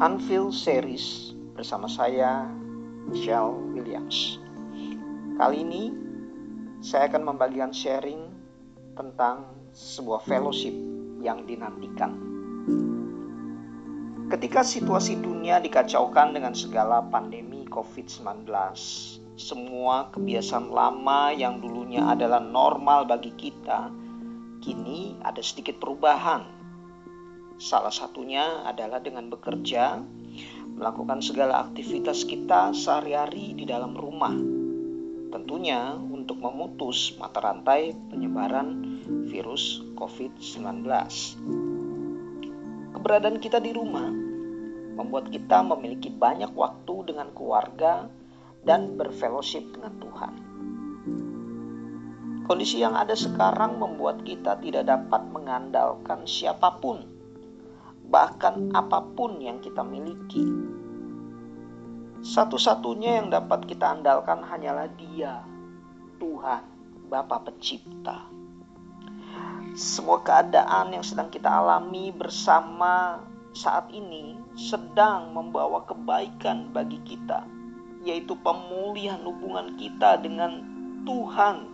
Unfield Series bersama saya Michelle Williams. Kali ini saya akan membagikan sharing tentang sebuah fellowship yang dinantikan. Ketika situasi dunia dikacaukan dengan segala pandemi COVID-19, semua kebiasaan lama yang dulunya adalah normal bagi kita, kini ada sedikit perubahan Salah satunya adalah dengan bekerja, melakukan segala aktivitas kita sehari-hari di dalam rumah. Tentunya untuk memutus mata rantai penyebaran virus COVID-19. Keberadaan kita di rumah membuat kita memiliki banyak waktu dengan keluarga dan berfellowship dengan Tuhan. Kondisi yang ada sekarang membuat kita tidak dapat mengandalkan siapa pun bahkan apa pun yang kita miliki. Satu-satunya yang dapat kita andalkan hanyalah Dia, Tuhan, Bapa Pencipta. Semua keadaan yang sedang kita alami bersama saat ini sedang membawa kebaikan bagi kita, yaitu pemulihan hubungan kita dengan Tuhan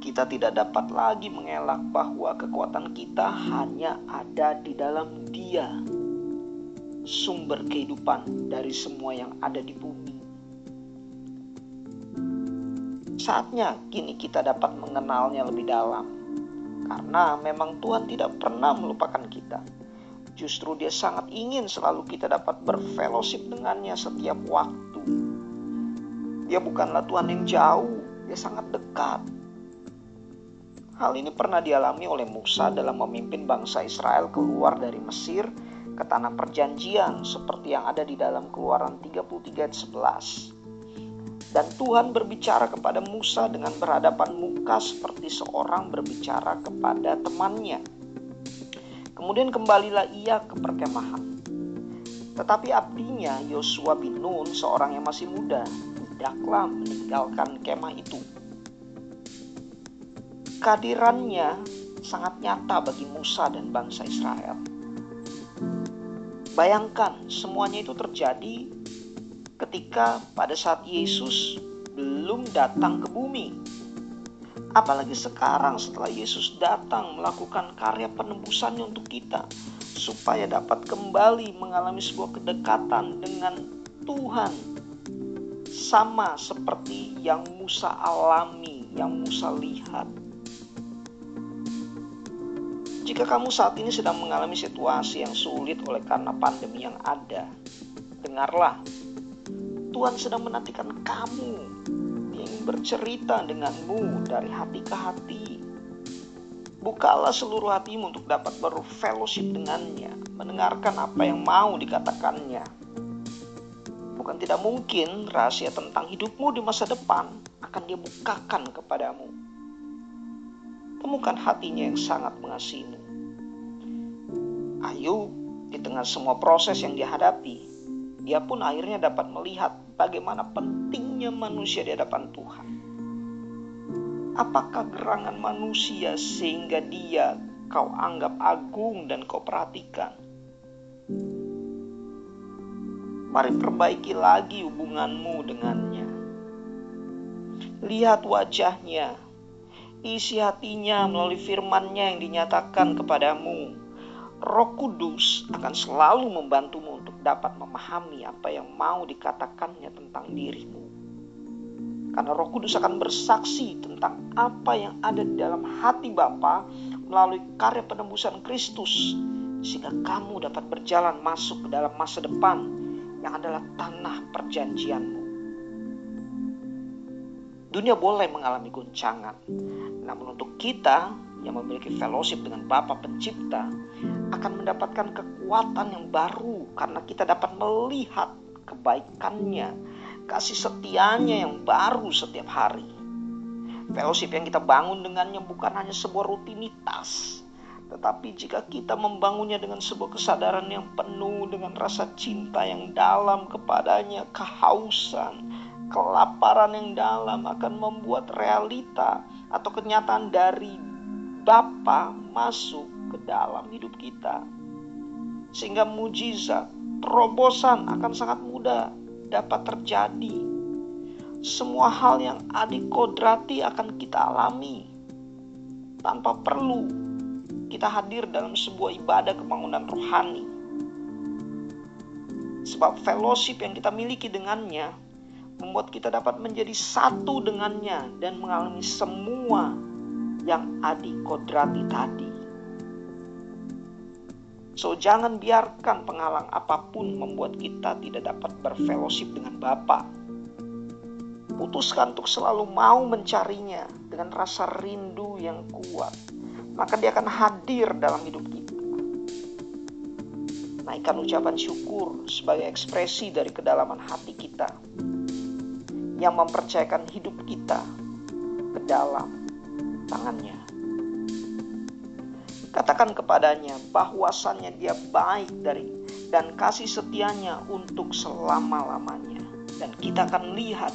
kita tidak dapat lagi mengelak bahwa kekuatan kita hanya ada di dalam Dia, sumber kehidupan dari semua yang ada di bumi. Saatnya kini kita dapat mengenalnya lebih dalam, karena memang Tuhan tidak pernah melupakan kita. Justru Dia sangat ingin selalu kita dapat berfellowship dengannya setiap waktu. Dia bukanlah Tuhan yang jauh, Dia sangat dekat Hal ini pernah dialami oleh Musa dalam memimpin bangsa Israel keluar dari Mesir ke tanah perjanjian seperti yang ada di dalam keluaran 33 ayat 11. Dan Tuhan berbicara kepada Musa dengan berhadapan muka seperti seorang berbicara kepada temannya. Kemudian kembalilah ia ke perkemahan. Tetapi abdinya Yosua bin Nun, seorang yang masih muda, tidaklah meninggalkan kemah itu kehadirannya sangat nyata bagi Musa dan bangsa Israel. Bayangkan semuanya itu terjadi ketika pada saat Yesus belum datang ke bumi. Apalagi sekarang setelah Yesus datang melakukan karya penebusannya untuk kita supaya dapat kembali mengalami sebuah kedekatan dengan Tuhan sama seperti yang Musa alami, yang Musa lihat. Jika kamu saat ini sedang mengalami situasi yang sulit oleh karena pandemi yang ada, dengarlah. Tuhan sedang menantikan kamu yang bercerita denganmu dari hati ke hati. Bukalah seluruh hatimu untuk dapat berfellowship dengannya, mendengarkan apa yang mau dikatakannya. Bukan tidak mungkin rahasia tentang hidupmu di masa depan akan dia bukakan kepadamu. Temukan hatinya yang sangat mengasihimu. Ayub di tengah semua proses yang dihadapi, dia pun akhirnya dapat melihat bagaimana pentingnya manusia di hadapan Tuhan. Apakah gerangan manusia sehingga dia kau anggap agung dan kau perhatikan? Mari perbaiki lagi hubunganmu dengannya. Lihat wajahnya, isi hatinya melalui firman-Nya yang dinyatakan kepadamu Roh Kudus akan selalu membantumu untuk dapat memahami apa yang mau dikatakannya tentang dirimu. Karena Roh Kudus akan bersaksi tentang apa yang ada di dalam hati Bapa melalui karya penembusan Kristus sehingga kamu dapat berjalan masuk ke dalam masa depan yang adalah tanah perjanjianmu. Dunia boleh mengalami guncangan, namun untuk kita yang memiliki fellowship dengan Bapa Pencipta akan mendapatkan kekuatan yang baru karena kita dapat melihat kebaikannya, kasih setianya yang baru setiap hari. Fellowship yang kita bangun dengannya bukan hanya sebuah rutinitas, tetapi jika kita membangunnya dengan sebuah kesadaran yang penuh dengan rasa cinta yang dalam kepadanya, kehausan, kelaparan yang dalam akan membuat realita atau kenyataan dari Bapa masuk ke dalam hidup kita. Sehingga mujizat, terobosan akan sangat mudah dapat terjadi. Semua hal yang adik kodrati akan kita alami tanpa perlu kita hadir dalam sebuah ibadah kebangunan rohani. Sebab fellowship yang kita miliki dengannya membuat kita dapat menjadi satu dengannya dan mengalami semua yang adik kodrati tadi. So jangan biarkan penghalang apa pun membuat kita tidak dapat berfellowship dengan Bapa. Putuskan untuk selalu mau mencarinya dengan rasa rindu yang kuat. Maka dia akan hadir dalam hidup kita. Naikkan ucapan syukur sebagai ekspresi dari kedalaman hati kita. Yang mempercayakan hidup kita ke dalam tangannya. Katakan kepadanya bahwasannya dia baik dari dan kasih setianya untuk selama-lamanya. Dan kita akan lihat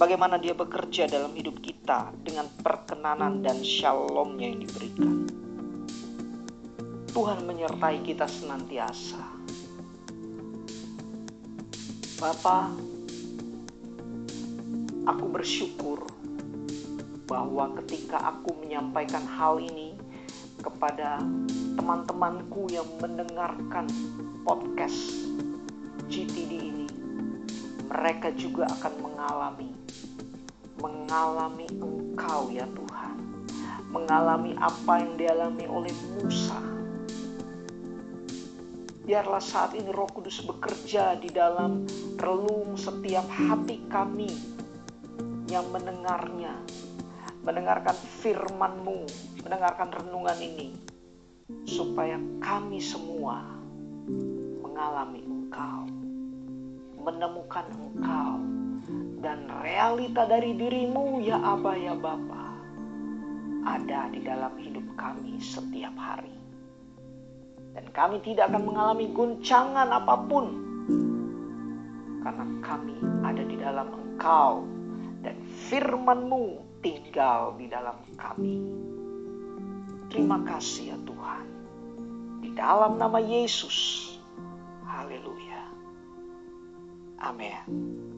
bagaimana dia bekerja dalam hidup kita dengan perkenanan dan shalomnya yang diberikan. Tuhan menyertai kita senantiasa. Bapa, aku bersyukur bahwa ketika aku menyampaikan hal ini kepada teman-temanku yang mendengarkan podcast GTD ini, mereka juga akan mengalami mengalami Engkau ya Tuhan, mengalami apa yang dialami oleh Musa. Biarlah saat ini Roh Kudus bekerja di dalam relung setiap hati kami yang mendengarnya, mendengarkan firman-Mu, mendengarkan renungan ini, supaya kami semua mengalami Engkau, menemukan Engkau, dan realita dari dirimu ya Aba ya Bapa ada di dalam hidup kami setiap hari. Dan kami tidak akan mengalami guncangan apa pun karena kami ada di dalam Engkau dan firman-Mu tinggal di dalam kami. Terima kasih ya Tuhan. Di dalam nama Yesus. Haleluya. Amin.